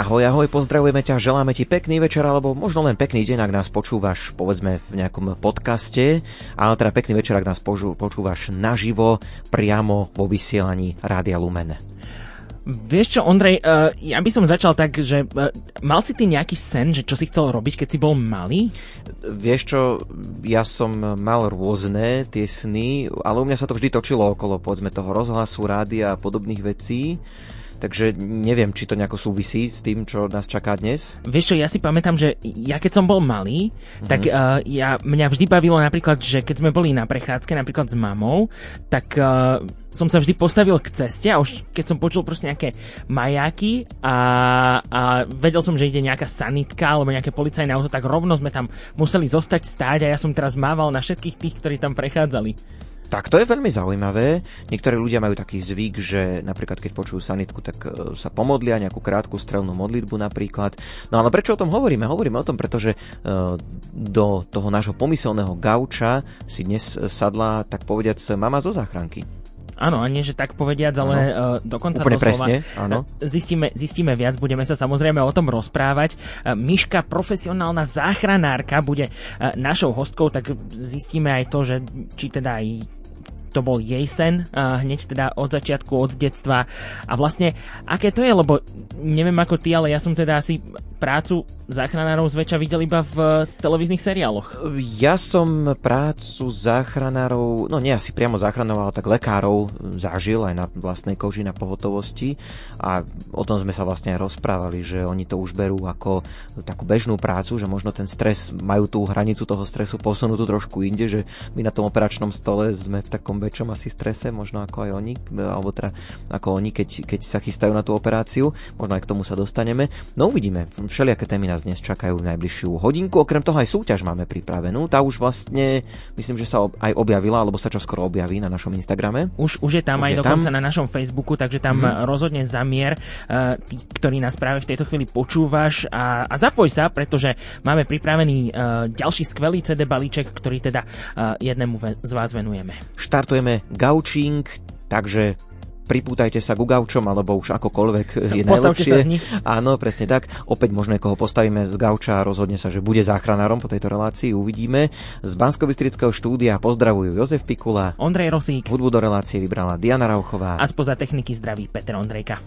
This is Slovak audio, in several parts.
Ahoj, ahoj, pozdravujeme ťa, želáme ti pekný večer, alebo možno len pekný deň, ak nás počúvaš, povedzme, v nejakom podcaste, ale teda pekný večer, ak nás počúvaš naživo, priamo vo vysielaní Rádia Lumen. Vieš čo, Ondrej, uh, ja by som začal tak, že uh, mal si ty nejaký sen, že čo si chcel robiť, keď si bol malý? Vieš čo, ja som mal rôzne tie sny, ale u mňa sa to vždy točilo okolo, povedzme, toho rozhlasu, rádia a podobných vecí. Takže neviem, či to nejako súvisí s tým, čo nás čaká dnes. Vieš čo, ja si pamätám, že ja keď som bol malý, mm-hmm. tak uh, ja, mňa vždy bavilo napríklad, že keď sme boli na prechádzke napríklad s mamou, tak uh, som sa vždy postavil k ceste a už keď som počul proste nejaké majáky a, a vedel som, že ide nejaká sanitka alebo nejaké policajné auto, tak rovno sme tam museli zostať stáť a ja som teraz mával na všetkých tých, ktorí tam prechádzali. Tak to je veľmi zaujímavé. Niektorí ľudia majú taký zvyk, že napríklad keď počujú sanitku, tak e, sa pomodlia nejakú krátku strelnú modlitbu napríklad. No ale prečo o tom hovoríme? Hovoríme o tom, pretože e, do toho nášho pomyselného gauča si dnes sadla, tak povediac, mama zo záchranky. Áno, a nie, že tak povediac, ale uh, dokonca Úplne doslova. presne, áno. Zistíme, zistíme viac, budeme sa samozrejme o tom rozprávať. Uh, Miška, profesionálna záchranárka, bude uh, našou hostkou, tak zistíme aj to, že či teda aj to bol jej sen, hneď teda od začiatku, od detstva. A vlastne, aké to je, lebo neviem ako ty, ale ja som teda asi prácu záchranárov zväčša videl iba v televíznych seriáloch. Ja som prácu záchranárov, no nie asi priamo záchranárov, ale tak lekárov zažil aj na vlastnej koži, na pohotovosti a o tom sme sa vlastne aj rozprávali, že oni to už berú ako takú bežnú prácu, že možno ten stres, majú tú hranicu toho stresu posunutú trošku inde, že my na tom operačnom stole sme v takom väčšom asi strese, možno ako aj oni, alebo teda ako oni, keď, keď sa chystajú na tú operáciu, možno aj k tomu sa dostaneme. No uvidíme, všelijaké témy nás dnes čakajú v najbližšiu hodinku. Okrem toho aj súťaž máme pripravenú. Tá už vlastne, myslím, že sa aj objavila, alebo sa čoskoro objaví na našom Instagrame. Už, už je tam už aj je dokonca tam. na našom Facebooku, takže tam mm-hmm. rozhodne zamier, uh, tí, ktorý nás práve v tejto chvíli počúvaš a, a zapoj sa, pretože máme pripravený ďalší skvelý CD balíček, ktorý teda jednému z vás venujeme. Štartujeme gaučing, takže pripútajte sa ku gaučom, alebo už akokoľvek je Postavte najlepšie. sa z nich. Áno, presne tak. Opäť možno koho postavíme z gauča a rozhodne sa, že bude záchranárom po tejto relácii, uvidíme. Z bansko štúdia pozdravujú Jozef Pikula, Ondrej Rosík. Hudbu do relácie vybrala Diana Rauchová. A spoza techniky zdraví Peter Ondrejka.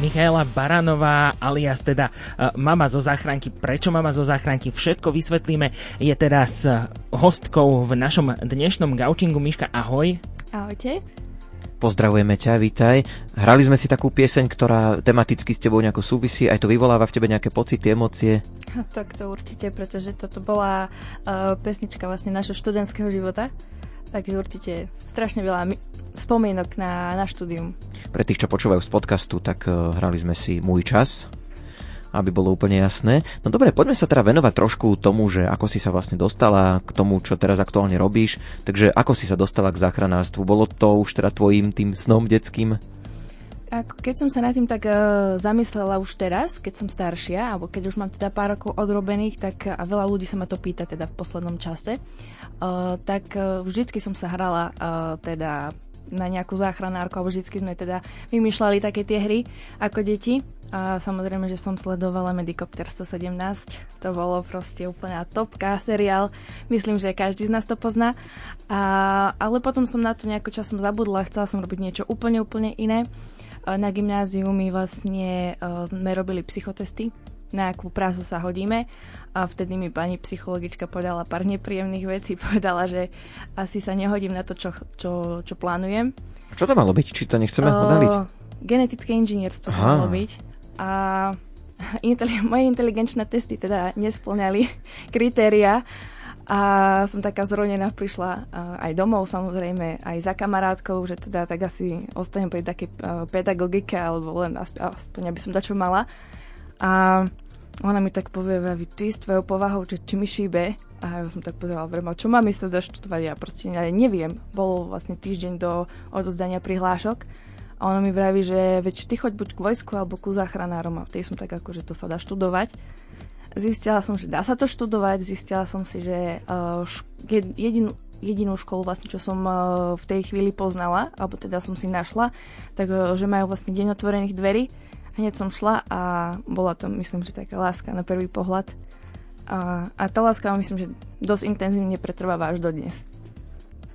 Michaela Baranová, alias teda uh, mama zo záchranky. Prečo mama zo záchranky? Všetko vysvetlíme. Je teraz hostkou v našom dnešnom gaučingu. Miška, ahoj. Ahojte. Pozdravujeme ťa, vítaj. Hrali sme si takú pieseň, ktorá tematicky s tebou nejako súvisí, aj to vyvoláva v tebe nejaké pocity, emócie? Tak to určite, pretože toto bola uh, pesnička vlastne našho študentského života. Takže určite strašne veľa spomienok na, na štúdium. Pre tých, čo počúvajú z podcastu, tak uh, hrali sme si Môj čas, aby bolo úplne jasné. No dobre, poďme sa teda venovať trošku tomu, že ako si sa vlastne dostala k tomu, čo teraz aktuálne robíš. Takže ako si sa dostala k záchranárstvu? Bolo to už teda tvojim tým snom detským? Ako keď som sa nad tým tak uh, zamyslela už teraz, keď som staršia, alebo keď už mám teda pár rokov odrobených, tak a veľa ľudí sa ma to pýta teda v poslednom čase, uh, tak uh, vždycky som sa hrala uh, teda na nejakú záchranárku, alebo vždycky sme teda vymýšľali také tie hry ako deti. A samozrejme, že som sledovala Medicopter 117. To bolo proste úplná topka seriál. Myslím, že každý z nás to pozná. A, ale potom som na to nejako časom zabudla, chcela som robiť niečo úplne, úplne iné. Na gymnáziu my vlastne sme robili psychotesty, na akú prácu sa hodíme a vtedy mi pani psychologička povedala pár nepríjemných vecí. Povedala, že asi sa nehodím na to, čo, čo, čo plánujem. A čo to malo byť? Či to nechceme uh, odhaliť? Genetické inžinierstvo Aha. malo byť. A inteli- moje inteligenčné testy teda nesplňali kritéria a som taká zronená, prišla aj domov samozrejme, aj za kamarátkou, že teda tak asi ostanem pri takej pedagogike, alebo len aspoň, aspoň aby som dačo mala. A ona mi tak povie, vraví, ty s tvojou povahou, že či mi šíbe. A ja som tak pozerala, vrema, čo mám sa doštudovať? Ja proste ja neviem. Bolo vlastne týždeň do odozdania prihlášok. A ona mi vraví, že veď ty choď buď k vojsku alebo ku záchranárom. A vtedy som tak ako, že to sa dá študovať. Zistila som, že dá sa to študovať, zistila som si, že uh, jedinú, jedinú školu, vlastne, čo som v tej chvíli poznala, alebo teda som si našla, takže majú vlastne deň otvorených dverí. Hneď som šla a bola to, myslím, že taká láska na prvý pohľad. A, a tá láska, myslím, že dosť intenzívne pretrváva až dodnes.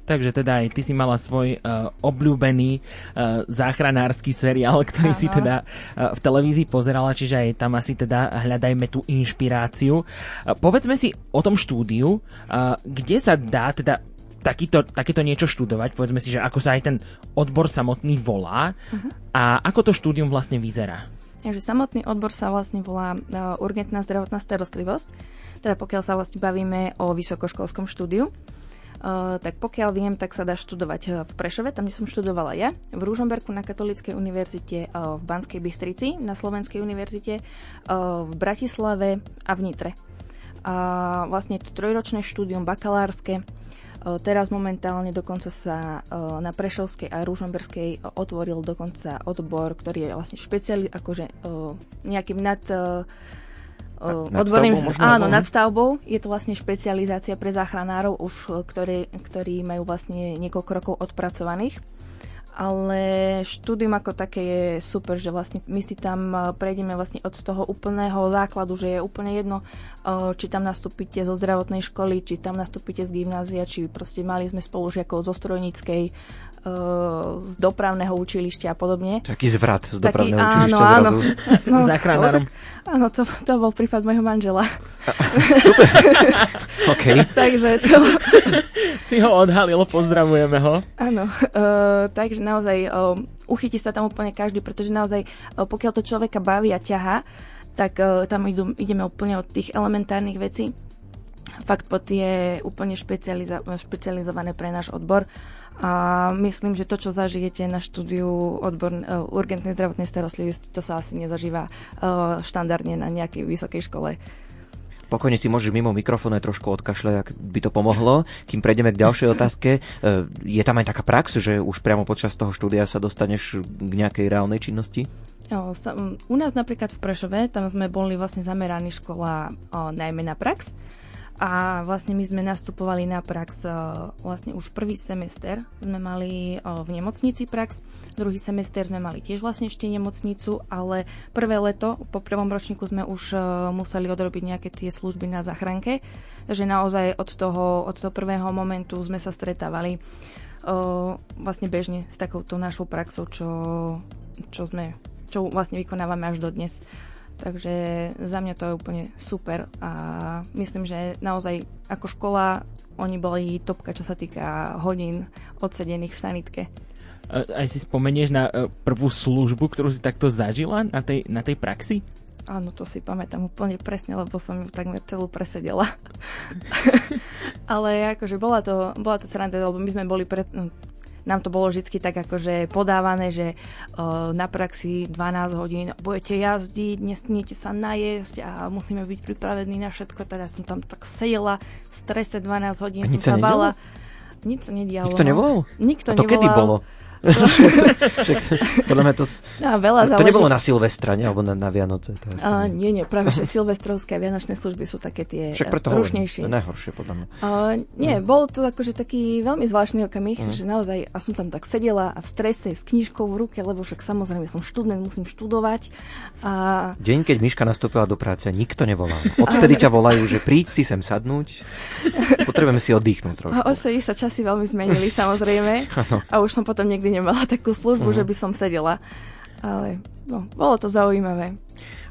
Takže teda aj ty si mala svoj uh, obľúbený uh, záchranársky seriál, ktorý Aha. si teda uh, v televízii pozerala, čiže aj tam asi teda hľadajme tú inšpiráciu. Uh, povedzme si o tom štúdiu, uh, kde sa dá teda takýto, takéto niečo študovať, povedzme si, že ako sa aj ten odbor samotný volá uh-huh. a ako to štúdium vlastne vyzerá. Takže samotný odbor sa vlastne volá uh, urgentná zdravotná starostlivosť, teda pokiaľ sa vlastne bavíme o vysokoškolskom štúdiu. Uh, tak pokiaľ viem, tak sa dá študovať uh, v Prešove, tam, kde som študovala ja, v Rúžomberku na Katolíckej univerzite, uh, v Banskej Bystrici na Slovenskej univerzite, v Bratislave a v Nitre. A vlastne to trojročné štúdium bakalárske, Teraz momentálne dokonca sa na Prešovskej a Rúžomberskej otvoril dokonca odbor, ktorý je vlastne špeciálny, akože nejakým nad odborným, stavbou, áno, nad stavbou. Je to vlastne špecializácia pre záchranárov, už, ktorí, ktorí majú vlastne niekoľko rokov odpracovaných. Ale štúdium ako také je super, že vlastne my si tam prejdeme vlastne od toho úplného základu, že je úplne jedno, či tam nastúpite zo zdravotnej školy, či tam nastúpite z gymnázia, či proste mali sme spolužiakov zo strojníckej, z dopravného učilišťa a podobne. Taký zvrat z dopravného Taký, učilišťa áno, zrazu. Áno, no, Záchranárom. Áno, to, to bol prípad mojho manžela. Super. OK. takže to... si ho odhalil, pozdravujeme ho. Áno, uh, takže naozaj uh, uchytí sa tam úplne každý, pretože naozaj uh, pokiaľ to človeka baví a ťaha, tak uh, tam idú, ideme úplne od tých elementárnych vecí. Fakt pod je úplne špecializa- špecializované pre náš odbor a myslím, že to, čo zažijete na štúdiu odbor uh, urgentnej zdravotnej starostlivosti, to sa asi nezažíva uh, štandardne na nejakej vysokej škole. Pokojne si môžeš mimo mikrofónu trošku odkašľať, ak by to pomohlo. Kým prejdeme k ďalšej otázke, e, je tam aj taká prax, že už priamo počas toho štúdia sa dostaneš k nejakej reálnej činnosti? U nás napríklad v Prešove, tam sme boli vlastne zameraní škola najmä na prax a vlastne my sme nastupovali na prax uh, vlastne už prvý semester sme mali uh, v nemocnici prax, druhý semester sme mali tiež vlastne ešte nemocnicu, ale prvé leto, po prvom ročníku sme už uh, museli odrobiť nejaké tie služby na záchranke, takže naozaj od toho, od toho prvého momentu sme sa stretávali vlastne bežne s takouto našou praxou, čo, čo sme čo vlastne vykonávame až do dnes. Takže za mňa to je úplne super a myslím, že naozaj ako škola oni boli topka, čo sa týka hodín odsedených v sanitke. Aj si spomenieš na e, prvú službu, ktorú si takto zažila na tej, na tej praxi? Áno, to si pamätám úplne presne, lebo som ju takmer celú presedela. Ale akože bola to, bola to sranda, lebo my sme boli pre, no, nám to bolo vždy tak akože podávané, že uh, na praxi 12 hodín budete jazdiť, nesmiete sa najesť a musíme byť pripravení na všetko. Teda som tam tak sedela v strese 12 hodín, a som sa bala. Nič sa nedialo. Nikto nevolal? Nikto a to nevolal. kedy bolo? Však, podľa mňa to, no, veľa to záleží. nebolo na Silvestra, nie? Alebo na, na Vianoce. To uh, nie, nie, práve že silvestrovské a vianočné služby sú také tie Však preto rušnejšie. Hovorím, najhoršie podľa mňa. Uh, nie, mm. bol to akože taký veľmi zvláštny okamih, mm. že naozaj, a som tam tak sedela a v strese s knižkou v ruke, lebo však samozrejme som študent, musím študovať. A... Deň, keď Miška nastúpila do práce, nikto nevolal. Odtedy ťa volajú, že príď si sem sadnúť, potrebujeme si oddychnúť trošku. A sa časy veľmi zmenili, samozrejme. a už som potom nikdy nemala takú službu mm. že by som sedela. Ale no, bolo to zaujímavé.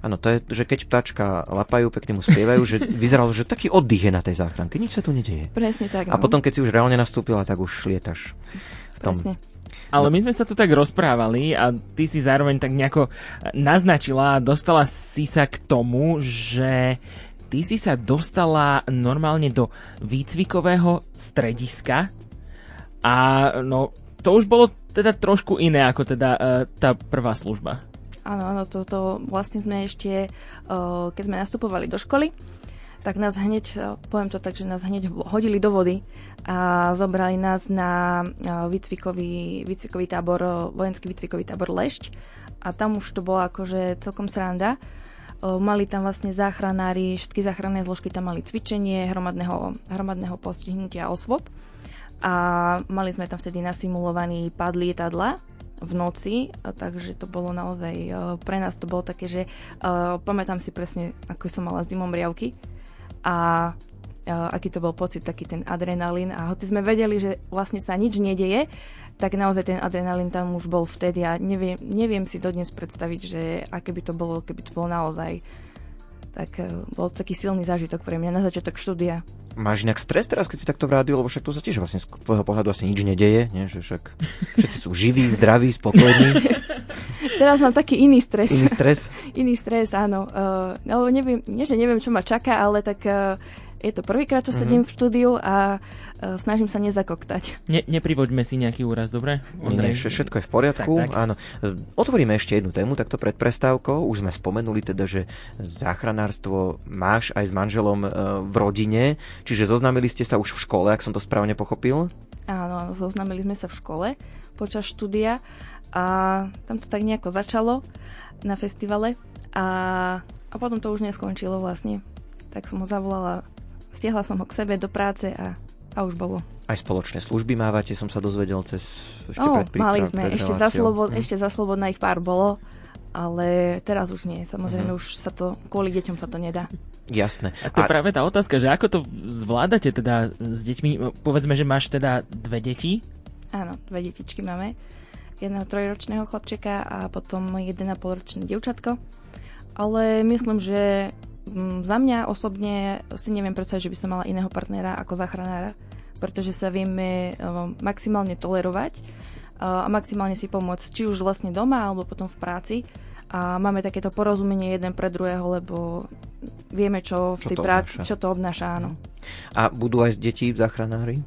Áno, to je, že keď ptáčka lapajú, pekne mu spievajú, že vyzeralo, že taký oddych je na tej záchranke, nič sa tu nedieje. Presne tak. No. A potom, keď si už reálne nastúpila, tak už lietaš v tom. Presne. Ale my sme sa tu tak rozprávali a ty si zároveň tak nejako naznačila a dostala si sa k tomu, že ty si sa dostala normálne do výcvikového strediska a no to už bolo teda trošku iné ako teda uh, tá prvá služba. Áno, áno, toto vlastne sme ešte, uh, keď sme nastupovali do školy, tak nás hneď, uh, poviem to tak, že nás hneď hodili do vody a zobrali nás na výcvikový, výcvikový tábor, vojenský výcvikový tábor Lešť a tam už to bolo akože celkom sranda. Mali tam vlastne záchranári, všetky záchranné zložky tam mali cvičenie hromadného, hromadného postihnutia osôb a mali sme tam vtedy nasimulovaný pad lietadla v noci, takže to bolo naozaj, pre nás to bolo také, že uh, pamätám si presne, ako som mala zimom riavky a uh, aký to bol pocit, taký ten adrenalín. A hoci sme vedeli, že vlastne sa nič nedeje, tak naozaj ten adrenalín tam už bol vtedy a neviem, neviem si dodnes predstaviť, že aké by to bolo, keby to bolo naozaj tak uh, bol to taký silný zážitok pre mňa na začiatok štúdia. Máš nejak stres teraz, keď si takto v rádiu, lebo však to sa tiež vlastne z tvojho pohľadu asi nič nedeje, nie? že však všetci sú živí, zdraví, spokojní. teraz mám taký iný stres. Iný stres? iný stres, áno. Uh, ale neviem, nie, že neviem, čo ma čaká, ale tak uh, je to prvýkrát, čo sedím mm-hmm. v štúdiu a snažím sa nezakoktať. Ne, neprivoďme si nejaký úraz, dobre? Nie, nie, všetko je v poriadku. Tak, tak. Áno. E, otvoríme ešte jednu tému, takto pred prestávkou. Už sme spomenuli teda, že záchranárstvo máš aj s manželom uh, v rodine, čiže zoznámili ste sa už v škole, ak som to správne pochopil? Áno, áno, zoznámili sme sa v škole počas štúdia a tam to tak nejako začalo na festivale a, a potom to už neskončilo vlastne. Tak som ho zavolala stiahla som ho k sebe do práce a, a už bolo. Aj spoločné služby mávate, som sa dozvedel cez ešte oh, pred mali sme, ešte za, slobod, hm. ešte za slobodná ich pár bolo, ale teraz už nie. Samozrejme, hm. už sa to, kvôli deťom sa to nedá. Jasné. A to je a... práve tá otázka, že ako to zvládate teda s deťmi? Povedzme, že máš teda dve deti. Áno, dve detičky máme. Jedného trojročného chlapčeka a potom jeden a polročné dievčatko. Ale myslím, že Mm, za mňa osobne si neviem predstaviť, že by som mala iného partnera ako záchranára, pretože sa vieme uh, maximálne tolerovať uh, a maximálne si pomôcť, či už vlastne doma, alebo potom v práci. A máme takéto porozumenie jeden pre druhého, lebo vieme, čo v čo tej práci, čo to obnáša, áno. A budú aj deti záchranári?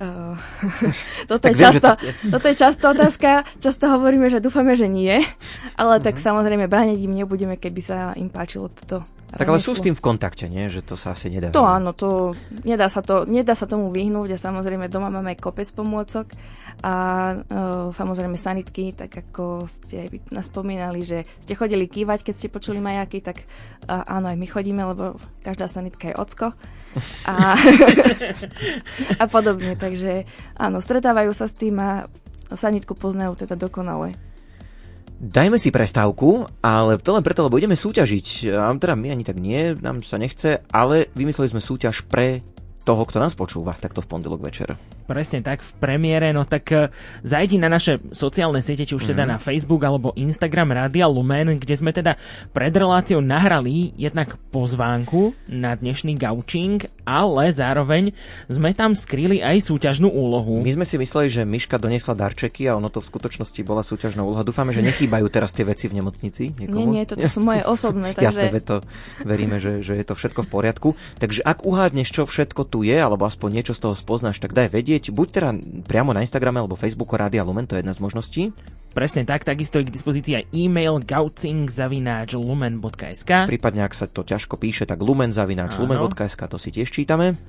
Uh, toto, je často, to... toto je často otázka. Často hovoríme, že dúfame, že nie. Ale uh-huh. tak mhm. samozrejme brániť im nebudeme, keby sa im páčilo toto tak ale sú s tým v kontakte, nie? Že to sa asi nedá. To áno, to nedá sa, to, nedá sa tomu vyhnúť a samozrejme doma máme kopec pomôcok a uh, samozrejme sanitky, tak ako ste nás spomínali, že ste chodili kývať, keď ste počuli majaky, tak uh, áno, aj my chodíme, lebo každá sanitka je ocko a, a podobne, takže áno, stretávajú sa s tým a sanitku poznajú teda dokonale. Dajme si prestávku, ale to len preto, lebo ideme súťažiť. A teda my ani tak nie, nám sa nechce, ale vymysleli sme súťaž pre toho, kto nás počúva, takto v pondelok večer. Presne tak, v premiére, no tak uh, zajdi na naše sociálne siete, či už mm. teda mhm. na Facebook alebo Instagram Radia Lumen, kde sme teda pred reláciou nahrali jednak pozvánku na dnešný gaučing, ale zároveň sme tam skryli aj súťažnú úlohu. My sme si mysleli, že Miška doniesla darčeky a ono to v skutočnosti bola súťažná úloha. Dúfame, že nechýbajú teraz tie veci v nemocnici. Niekomu? Nie, nie, toto sú moje osobné. Takže... Jasné, to veríme, že, že je to všetko v poriadku. Takže ak uhádneš, čo všetko tu je, alebo aspoň niečo z toho spoznáš, tak daj vedieť, buď teda priamo na Instagrame alebo Facebooku Rádia Lumen, to je jedna z možností. Presne tak, takisto je k dispozícii aj e-mail gaucing.lumen.sk Prípadne, ak sa to ťažko píše, tak lumen.lumen.sk, to si tiež čítame.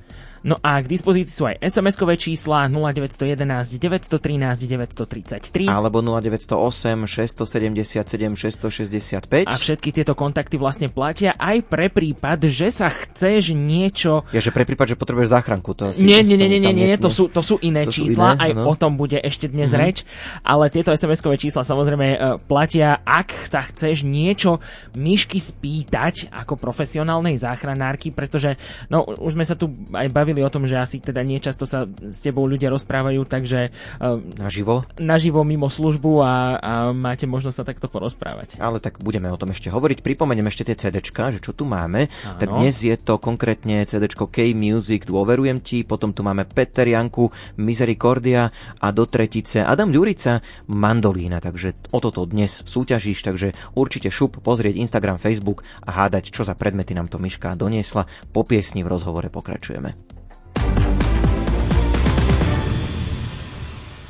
No a k dispozícii sú aj SMS-kové čísla 0911 913 933 alebo 0908 677 665 a všetky tieto kontakty vlastne platia aj pre prípad, že sa chceš niečo... Ja, že pre prípad, že potrebuješ záchranku. To asi nie, nie, nie, nie, nie, nie, to sú, to sú iné to čísla, sú iné, aj no. o tom bude ešte dnes mm-hmm. reč, ale tieto SMS-kové čísla samozrejme e, platia, ak sa chceš niečo myšky spýtať ako profesionálnej záchranárky, pretože no, už sme sa tu aj bavili bavili o tom, že asi teda niečasto sa s tebou ľudia rozprávajú, takže... Uh, naživo? Naživo mimo službu a, a máte možnosť sa takto porozprávať. Ale tak budeme o tom ešte hovoriť. Pripomeniem ešte tie CDčka, že čo tu máme. Áno. Tak dnes je to konkrétne CDčko K-Music, dôverujem ti, potom tu máme Peter Janku, Misericordia a do tretice Adam Ďurica, Mandolína. Takže o toto dnes súťažíš, takže určite šup pozrieť Instagram, Facebook a hádať, čo za predmety nám to Myška doniesla. Po piesni v rozhovore pokračujeme.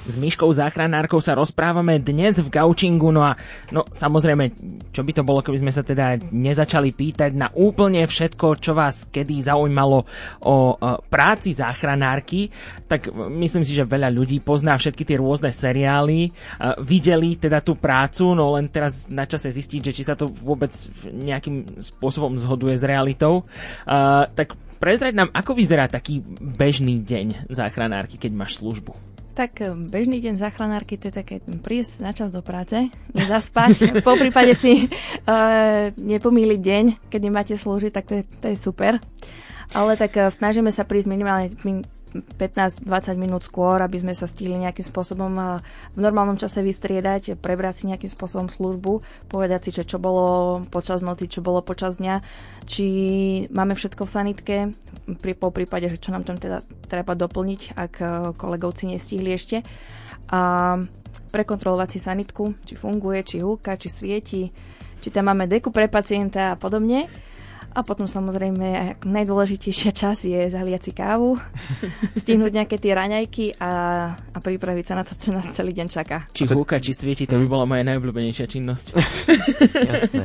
S Myškou záchranárkou sa rozprávame dnes v Gaučingu, no a no samozrejme, čo by to bolo, keby sme sa teda nezačali pýtať na úplne všetko, čo vás kedy zaujímalo o, práci záchranárky, tak myslím si, že veľa ľudí pozná všetky tie rôzne seriály, videli teda tú prácu, no len teraz na čase zistiť, že či sa to vôbec nejakým spôsobom zhoduje s realitou. tak prezrať nám, ako vyzerá taký bežný deň záchranárky, keď máš službu. Tak bežný deň záchranárky to je také prísť na čas do práce, nezaspať, po prípade si uh, nepomýliť deň, keď nemáte slúžiť, tak to je, to je super. Ale tak uh, snažíme sa prísť minimálne 15-20 minút skôr, aby sme sa stihli nejakým spôsobom v normálnom čase vystriedať, prebrať si nejakým spôsobom službu, povedať si, čo, čo bolo počas noty, čo bolo počas dňa, či máme všetko v sanitke, pri, po prípade, že čo nám tam teda treba doplniť, ak e, kolegovci nestihli ešte. A prekontrolovať si sanitku, či funguje, či húka, či svieti, či tam máme deku pre pacienta a podobne. A potom samozrejme najdôležitejšia čas je zaliať si kávu, stihnúť nejaké tie raňajky a, a pripraviť sa na to, čo nás celý deň čaká. Či húka, či svieti, to by bola moja najobľúbenejšia činnosť. Jasné.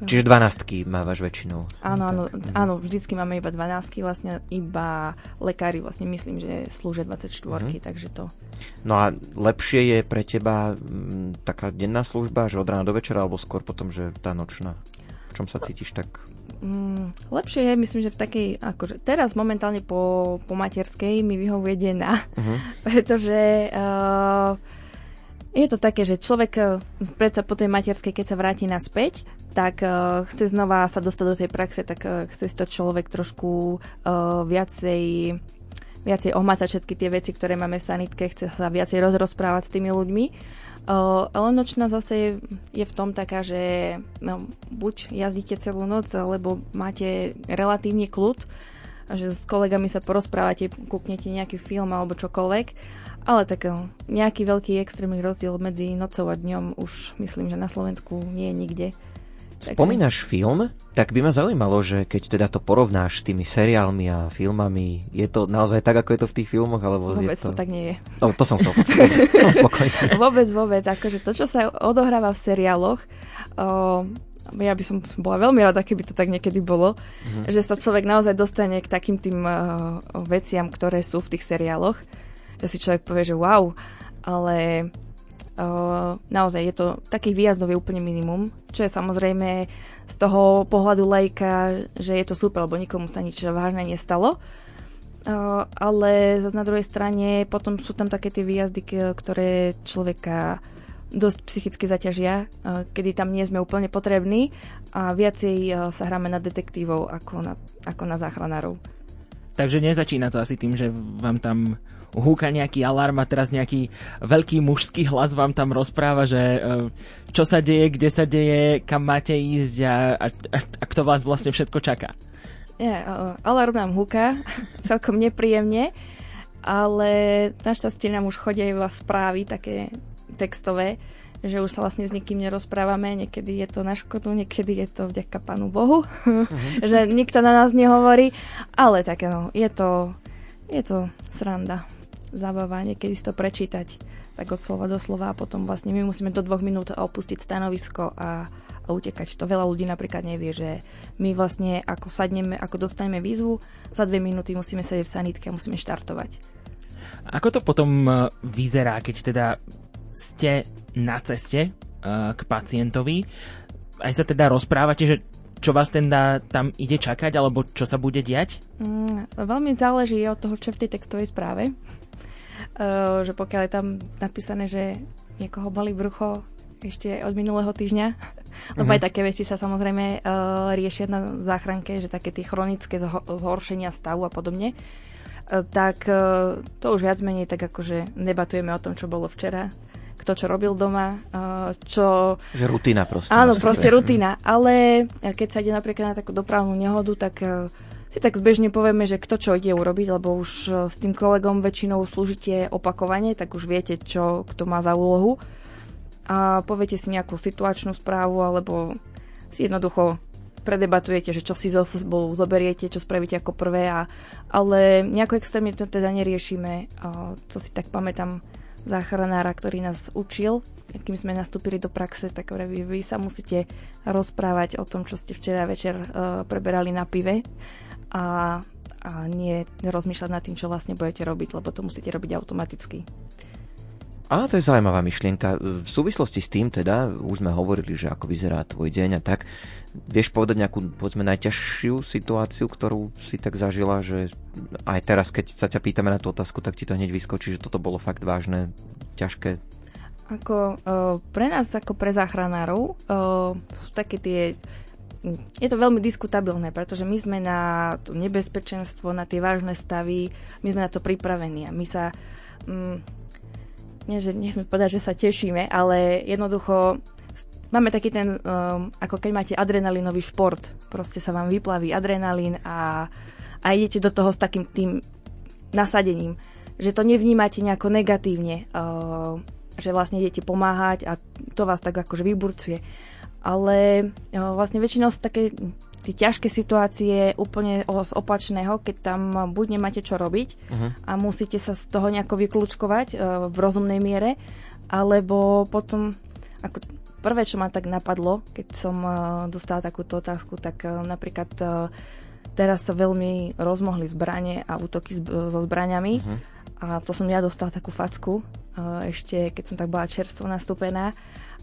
Čiže dvanáctky mávaš väčšinou. Áno, áno, mhm. áno, vždycky máme iba dvanáctky, vlastne iba lekári vlastne myslím, že slúžia 24, mm-hmm. takže to... No a lepšie je pre teba m, taká denná služba, že od rána do večera, alebo skôr potom, že tá nočná? V čom sa cítiš tak Mm, lepšie je, myslím, že v takej, akože teraz momentálne po, po materskej mi vyhovuje denná, uh-huh. pretože uh, je to také, že človek uh, predsa po tej materskej, keď sa vráti naspäť, tak uh, chce znova sa dostať do tej praxe, tak uh, chce to človek trošku uh, viacej viacej ohmatať všetky tie veci, ktoré máme v sanitke, chce sa viacej rozrozprávať s tými ľuďmi ale nočná zase je, je v tom taká, že no, buď jazdíte celú noc, alebo máte relatívne kľud, že s kolegami sa porozprávate, kúknete nejaký film alebo čokoľvek. Ale tak nejaký veľký extrémny rozdiel medzi nocou a dňom už myslím, že na Slovensku nie je nikde. Spomínaš film? Tak by ma zaujímalo, že keď teda to porovnáš s tými seriálmi a filmami, je to naozaj tak, ako je to v tých filmoch? Alebo vôbec je to... to tak nie je. No, to som chcel vôbec, vôbec. Akože to, čo sa odohráva v seriáloch, o, ja by som bola veľmi rada, keby to tak niekedy bolo, mm-hmm. že sa človek naozaj dostane k takým tým uh, veciam, ktoré sú v tých seriáloch, že si človek povie, že wow, ale naozaj je to takých výjazdov je úplne minimum, čo je samozrejme z toho pohľadu lajka, že je to super, lebo nikomu sa nič vážne nestalo. Uh, ale zase na druhej strane potom sú tam také tie výjazdy, ktoré človeka dosť psychicky zaťažia, uh, kedy tam nie sme úplne potrební a viacej sa hráme na detektívov ako na, ako na záchranárov. Takže nezačína to asi tým, že vám tam húka nejaký alarm a teraz nejaký veľký mužský hlas vám tam rozpráva, že e, čo sa deje, kde sa deje, kam máte ísť a, a, a kto vás vlastne všetko čaká. Ja, alarm nám húka celkom nepríjemne, ale našťastie nám už chodia iba správy také textové, že už sa vlastne s nikým nerozprávame, niekedy je to na škodu, niekedy je to vďaka Pánu Bohu, uh-huh. že nikto na nás nehovorí, ale také no, je to, je to sranda zabava, niekedy si to prečítať tak od slova do slova a potom vlastne my musíme do dvoch minút opustiť stanovisko a, a utekať. To veľa ľudí napríklad nevie, že my vlastne ako sadneme, ako dostaneme výzvu, za dve minúty musíme sedieť v sanitke a musíme štartovať. Ako to potom e, vyzerá, keď teda ste na ceste uh, k pacientovi? Aj sa teda rozprávate, že čo vás teda tam ide čakať, alebo čo sa bude diať? Mm, veľmi záleží od toho, čo v tej textovej správe. Uh, že pokiaľ je tam napísané, že niekoho boli brucho ešte od minulého týždňa, lebo uh-huh. aj také veci sa samozrejme uh, riešia na záchranke, že také tie chronické zho- zhoršenia stavu a podobne, uh, tak uh, to už viac menej tak akože debatujeme o tom, čo bolo včera, kto čo robil doma, uh, čo... Že rutina proste. Áno, proste rutina, ale keď sa ide napríklad na takú dopravnú nehodu, tak uh, si tak zbežne povieme, že kto čo ide urobiť, lebo už e, s tým kolegom väčšinou slúžite opakovane, tak už viete, čo kto má za úlohu. A poviete si nejakú situačnú správu, alebo si jednoducho predebatujete, že čo si zo sebou zoberiete, čo spravíte ako prvé, a, ale nejako extrémne to teda neriešime. A, co si tak pamätám záchranára, ktorý nás učil, kým sme nastúpili do praxe, tak vy, vy sa musíte rozprávať o tom, čo ste včera večer uh, preberali na pive a, a nie rozmýšľať nad tým, čo vlastne budete robiť, lebo to musíte robiť automaticky. A to je zaujímavá myšlienka. V súvislosti s tým teda, už sme hovorili, že ako vyzerá tvoj deň a tak, vieš povedať nejakú, povedzme, najťažšiu situáciu, ktorú si tak zažila, že aj teraz, keď sa ťa pýtame na tú otázku, tak ti to hneď vyskočí, že toto bolo fakt vážne, ťažké? Ako, uh, pre nás, ako pre záchranárov, uh, sú také tie je to veľmi diskutabilné, pretože my sme na to nebezpečenstvo, na tie vážne stavy, my sme na to pripravení a my sa, mm, nie, že nechcem povedať, že sa tešíme, ale jednoducho máme taký ten, um, ako keď máte adrenalinový šport, proste sa vám vyplaví adrenalín a, a idete do toho s takým tým nasadením, že to nevnímate nejako negatívne, uh, že vlastne idete pomáhať a to vás tak akože vyburcuje ale vlastne väčšinou sú také tie ťažké situácie úplne z opačného, keď tam buď nemáte čo robiť uh-huh. a musíte sa z toho nejako vyklúčkovať uh, v rozumnej miere, alebo potom, ako prvé, čo ma tak napadlo, keď som uh, dostala takúto otázku, tak napríklad teraz sa veľmi rozmohli zbranie a útoky so zbraniami uh-huh. a to som ja dostala takú facku, ešte keď som tak bola čerstvo nastúpená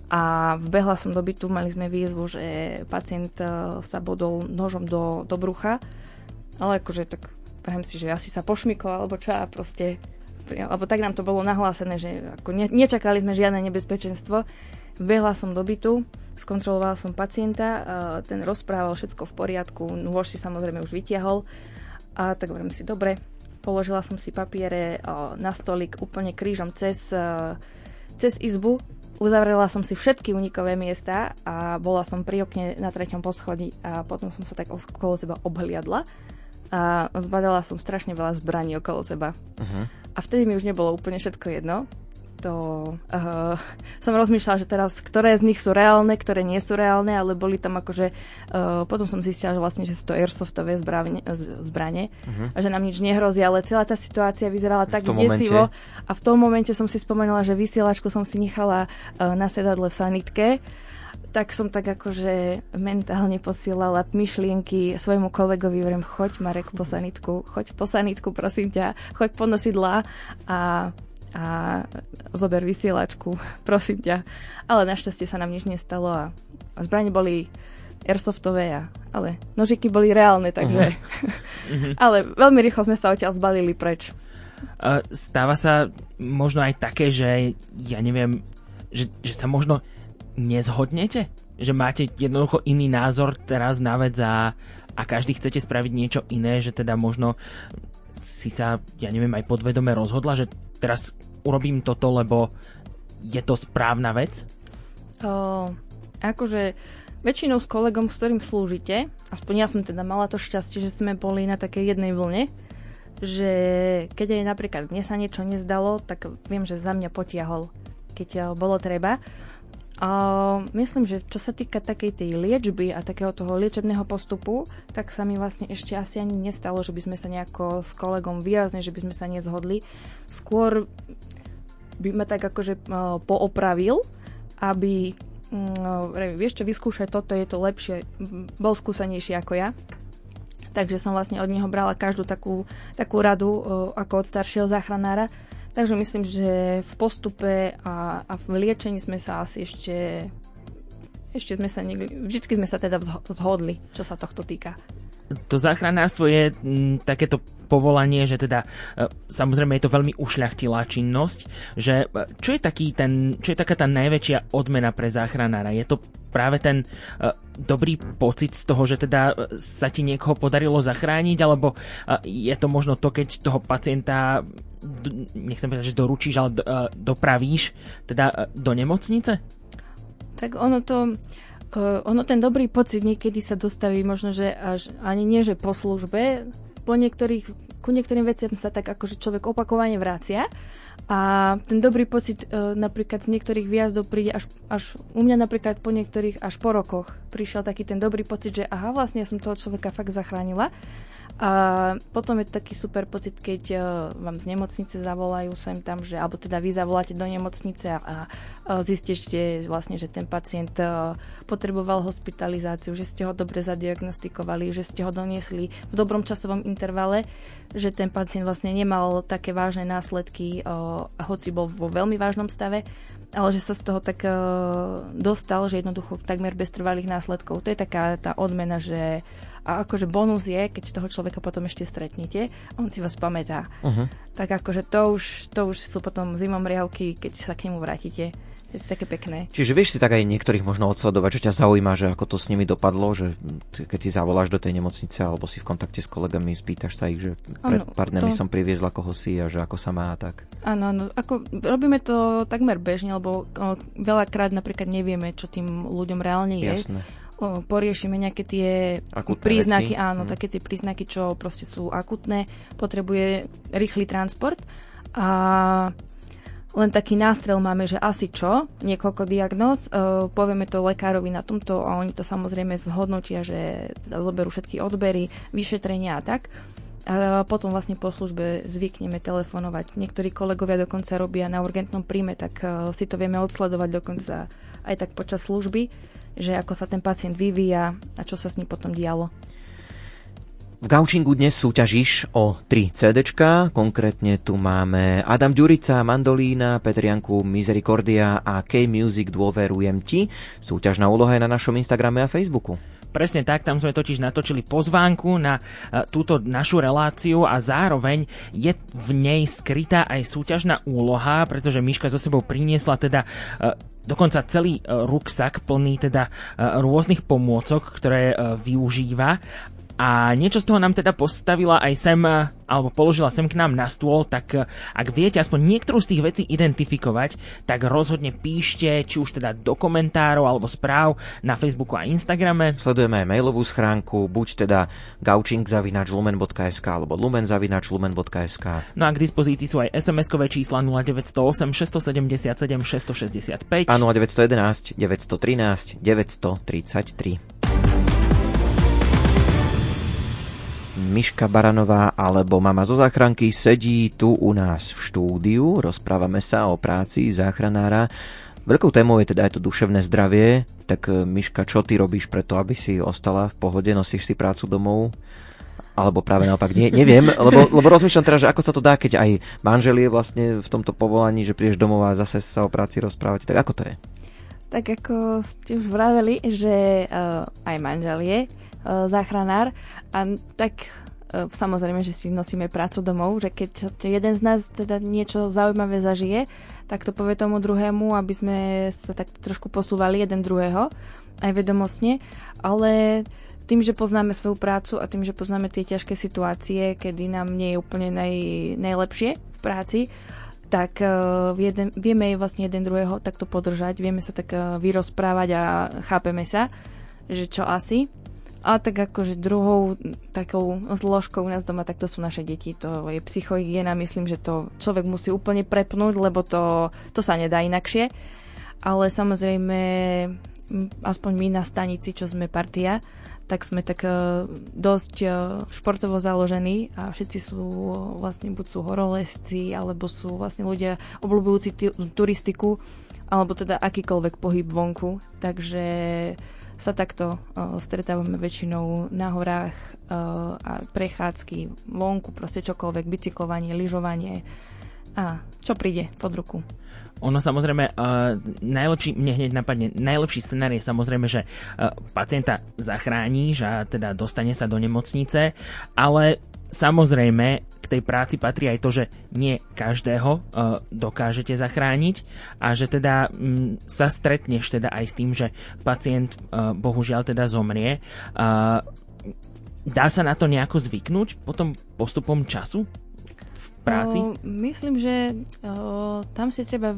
a vbehla som do bytu, mali sme výzvu, že pacient e, sa bodol nožom do, do brucha, ale akože tak prajem si, že asi sa pošmykol alebo čo a proste, alebo tak nám to bolo nahlásené, že ako ne, nečakali sme žiadne nebezpečenstvo. Vbehla som do bytu, skontrolovala som pacienta, e, ten rozprával všetko v poriadku, nôž si samozrejme už vytiahol. A tak hovorím si, dobre, položila som si papiere e, na stolik úplne krížom cez, cez izbu Uzavrela som si všetky unikové miesta a bola som pri okne na treťom poschodí a potom som sa tak okolo seba obhliadla a zbadala som strašne veľa zbraní okolo seba. Uh-huh. A vtedy mi už nebolo úplne všetko jedno to uh, som rozmýšľala, že teraz, ktoré z nich sú reálne, ktoré nie sú reálne, ale boli tam akože, uh, potom som zistila, že vlastne, že sú to airsoftové zbranie, zbranie uh-huh. a že nám nič nehrozí, ale celá tá situácia vyzerala v tak desivo a v tom momente som si spomenula, že vysielačku som si nechala uh, na sedadle v sanitke tak som tak akože mentálne posielala myšlienky svojmu kolegovi, hovorím, choď Marek po sanitku, choď po sanitku, prosím ťa, choď po nosidlá a a zober vysielačku, prosím ťa. Ale našťastie sa nám nič nestalo a, a zbranie boli airsoftové, a, ale nožiky boli reálne, takže... Uh-huh. ale veľmi rýchlo sme sa odtiaľ zbalili preč. Uh, stáva sa možno aj také, že ja neviem, že, že sa možno nezhodnete? Že máte jednoducho iný názor teraz na vec a, a každý chcete spraviť niečo iné, že teda možno si sa, ja neviem, aj podvedome rozhodla, že teraz urobím toto, lebo je to správna vec? O, akože väčšinou s kolegom, s ktorým slúžite, aspoň ja som teda mala to šťastie, že sme boli na takej jednej vlne, že keď aj napríklad mne sa niečo nezdalo, tak viem, že za mňa potiahol, keď bolo treba. A myslím, že čo sa týka takej tej liečby a takého toho liečebného postupu, tak sa mi vlastne ešte asi ani nestalo, že by sme sa nejako s kolegom výrazne, že by sme sa nezhodli. Skôr by ma tak akože uh, poopravil, aby uh, vieš čo, vyskúšať toto, je to lepšie, bol skúsenejší ako ja. Takže som vlastne od neho brala každú takú, takú radu uh, ako od staršieho záchranára Takže myslím, že v postupe a, a v liečení sme sa asi ešte ešte sme sa niekde, vždycky sme sa teda zhodli, čo sa tohto týka. To záchranárstvo je m, mm, takéto povolanie, že teda e, samozrejme je to veľmi ušľachtilá činnosť, že e, čo je, taký ten, čo je taká tá najväčšia odmena pre záchranára? Je to práve ten uh, dobrý pocit z toho, že teda sa ti niekoho podarilo zachrániť, alebo uh, je to možno to, keď toho pacienta nechcem povedať, že doručíš, ale do, dopravíš teda do nemocnice? Tak ono to uh, ono ten dobrý pocit niekedy sa dostaví možno, že až ani nie, že po službe, po niektorých, ku niektorým veciam sa tak akože človek opakovane vracia. A ten dobrý pocit e, napríklad z niektorých výjazdov príde až, až u mňa napríklad po niektorých až po rokoch prišiel taký ten dobrý pocit, že aha, vlastne ja som toho človeka fakt zachránila A potom je taký super pocit, keď uh, vám z nemocnice zavolajú sem tam, že, alebo teda vy zavoláte do nemocnice a, a zistíte vlastne, že ten pacient uh, potreboval hospitalizáciu, že ste ho dobre zadiagnostikovali, že ste ho doniesli v dobrom časovom intervale, že ten pacient vlastne nemal také vážne následky, uh, hoci bol vo veľmi vážnom stave, ale že sa z toho tak dostal, že jednoducho takmer bez trvalých následkov. To je taká tá odmena, že a akože bonus je, keď toho človeka potom ešte stretnete, on si vás pamätá. Uh-huh. Tak akože to už, to už sú potom zimom riavky, keď sa k nemu vrátite. Je to také pekné. Čiže vieš si tak aj niektorých možno odsledovať, čo ťa zaujíma, že ako to s nimi dopadlo, že keď si zavoláš do tej nemocnice alebo si v kontakte s kolegami, spýtaš sa ich, že pred ano, pár dňami to... som priviezla koho si a že ako sa má a tak. Áno, áno. Ako, robíme to takmer bežne, lebo o, veľakrát napríklad nevieme, čo tým ľuďom reálne je. Jasné poriešime nejaké tie akutné príznaky, veci. áno, hmm. také tie príznaky, čo proste sú akutné, potrebuje rýchly transport a len taký nástrel máme, že asi čo, niekoľko diagnóz, uh, povieme to lekárovi na tomto a oni to samozrejme zhodnotia, že teda zoberú všetky odbery, vyšetrenia a tak. A potom vlastne po službe zvykneme telefonovať. Niektorí kolegovia dokonca robia na urgentnom príjme, tak uh, si to vieme odsledovať dokonca aj tak počas služby že ako sa ten pacient vyvíja a čo sa s ním potom dialo. V Gaučingu dnes súťažíš o 3 CD, konkrétne tu máme Adam Ďurica, Mandolína, Petrianku Misericordia a K-Music Dôverujem ti. Súťažná úloha je na našom Instagrame a Facebooku. Presne tak, tam sme totiž natočili pozvánku na uh, túto našu reláciu a zároveň je v nej skrytá aj súťažná úloha, pretože Miška zo sebou priniesla teda uh, dokonca celý ruksak plný teda rôznych pomôcok, ktoré využíva a niečo z toho nám teda postavila aj sem, alebo položila sem k nám na stôl, tak eh, ak viete aspoň niektorú z tých vecí identifikovať, tak rozhodne píšte, či už teda do komentárov alebo správ na Facebooku a Instagrame. Sledujeme aj mailovú schránku, buď teda gaučing.lumen.sk alebo lumen.lumen.sk No a k dispozícii sú aj SMS-kové čísla 0908 677 665 a 0911 913 933. Miška Baranová alebo mama zo záchranky sedí tu u nás v štúdiu. Rozprávame sa o práci záchranára. Veľkou témou je teda aj to duševné zdravie. Tak e, Miška, čo ty robíš preto, aby si ostala v pohode? Nosíš si prácu domov? Alebo práve naopak, nie, neviem, lebo, lebo rozmýšľam teraz, že ako sa to dá, keď aj manžel je vlastne v tomto povolaní, že prídeš domov a zase sa o práci rozprávate. Tak ako to je? Tak ako ste už vraveli, že uh, aj manžel je záchranár. A tak uh, samozrejme, že si nosíme prácu domov, že keď jeden z nás teda niečo zaujímavé zažije, tak to povie tomu druhému, aby sme sa tak trošku posúvali jeden druhého, aj vedomostne. Ale tým, že poznáme svoju prácu a tým, že poznáme tie ťažké situácie, kedy nám nie je úplne naj, najlepšie v práci, tak uh, jeden, vieme vlastne jeden druhého takto podržať, vieme sa tak uh, vyrozprávať a chápeme sa, že čo asi. A tak akože druhou takou zložkou u nás doma, tak to sú naše deti. To je psychohygiena, myslím, že to človek musí úplne prepnúť, lebo to, to sa nedá inakšie. Ale samozrejme, aspoň my na stanici, čo sme partia, tak sme tak uh, dosť uh, športovo založení a všetci sú vlastne buď sú horolezci, alebo sú vlastne ľudia obľúbujúci turistiku, alebo teda akýkoľvek pohyb vonku. Takže sa takto uh, stretávame väčšinou na horách uh, a prechádzky vonku, proste čokoľvek, bicyklovanie, lyžovanie a čo príde pod ruku. Ono samozrejme, uh, najlepší, mne hneď napadne, najlepší scenár je samozrejme, že uh, pacienta zachrániš a teda dostane sa do nemocnice, ale Samozrejme, k tej práci patrí aj to, že nie každého uh, dokážete zachrániť a že teda um, sa stretneš teda aj s tým, že pacient uh, bohužiaľ teda zomrie. Uh, dá sa na to nejako zvyknúť potom postupom času v práci? Uh, myslím, že uh, tam si treba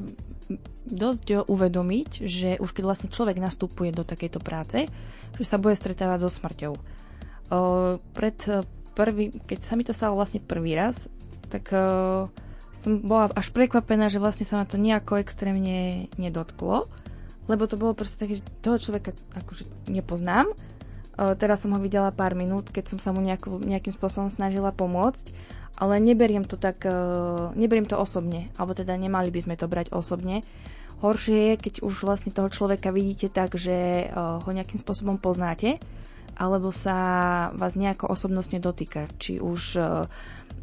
dosť uvedomiť, že už keď vlastne človek nastupuje do takejto práce, že sa bude stretávať so smrťou. Uh, pred prvý, keď sa mi to stalo vlastne prvý raz, tak uh, som bola až prekvapená, že vlastne sa ma to nejako extrémne nedotklo, lebo to bolo proste také, že toho človeka akože nepoznám, teraz som ho videla pár minút, keď som sa mu nejako, nejakým spôsobom snažila pomôcť, ale neberiem to tak, neberiem to osobne, alebo teda nemali by sme to brať osobne. Horšie je, keď už vlastne toho človeka vidíte tak, že ho nejakým spôsobom poznáte, alebo sa vás nejako osobnostne dotýka. Či už uh,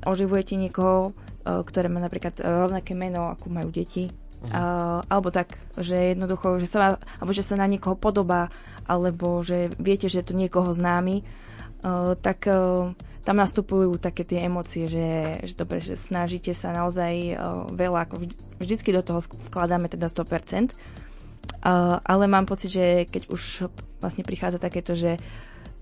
oživujete niekoho, uh, ktoré má napríklad uh, rovnaké meno, ako majú deti, uh, alebo tak, že jednoducho, že sa, alebo že sa na niekoho podobá, alebo že viete, že je to niekoho známy, uh, tak uh, tam nastupujú také tie emócie, že, že dobre, že snažíte sa naozaj uh, veľa, ako vždy, vždycky do toho vkladáme teda 100%, uh, ale mám pocit, že keď už vlastne prichádza takéto, že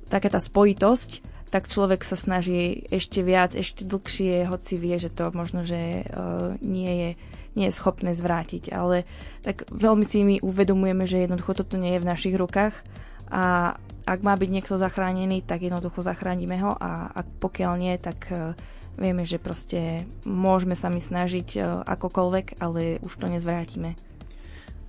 taká tá spojitosť, tak človek sa snaží ešte viac, ešte dlhšie, hoci vie, že to možno, že uh, nie, je, nie je schopné zvrátiť. Ale tak veľmi si my uvedomujeme, že jednoducho toto nie je v našich rukách a ak má byť niekto zachránený, tak jednoducho zachránime ho a ak pokiaľ nie, tak uh, vieme, že proste môžeme sa mi snažiť uh, akokoľvek, ale už to nezvrátime.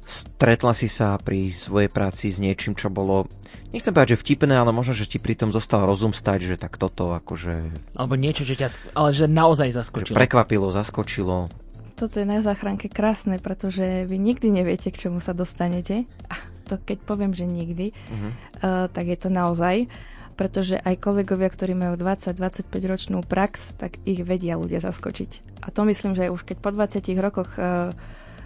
Stretla si sa pri svojej práci s niečím, čo bolo, nechcem povedať, že vtipné, ale možno, že ti pritom zostal rozum stať, že tak toto akože... Alebo niečo, že ťa, ale že naozaj zaskočilo. Že prekvapilo, zaskočilo. Toto je na záchranke krásne, pretože vy nikdy neviete, k čomu sa dostanete. A to keď poviem, že nikdy, uh-huh. uh, tak je to naozaj pretože aj kolegovia, ktorí majú 20-25 ročnú prax, tak ich vedia ľudia zaskočiť. A to myslím, že už keď po 20 rokoch uh,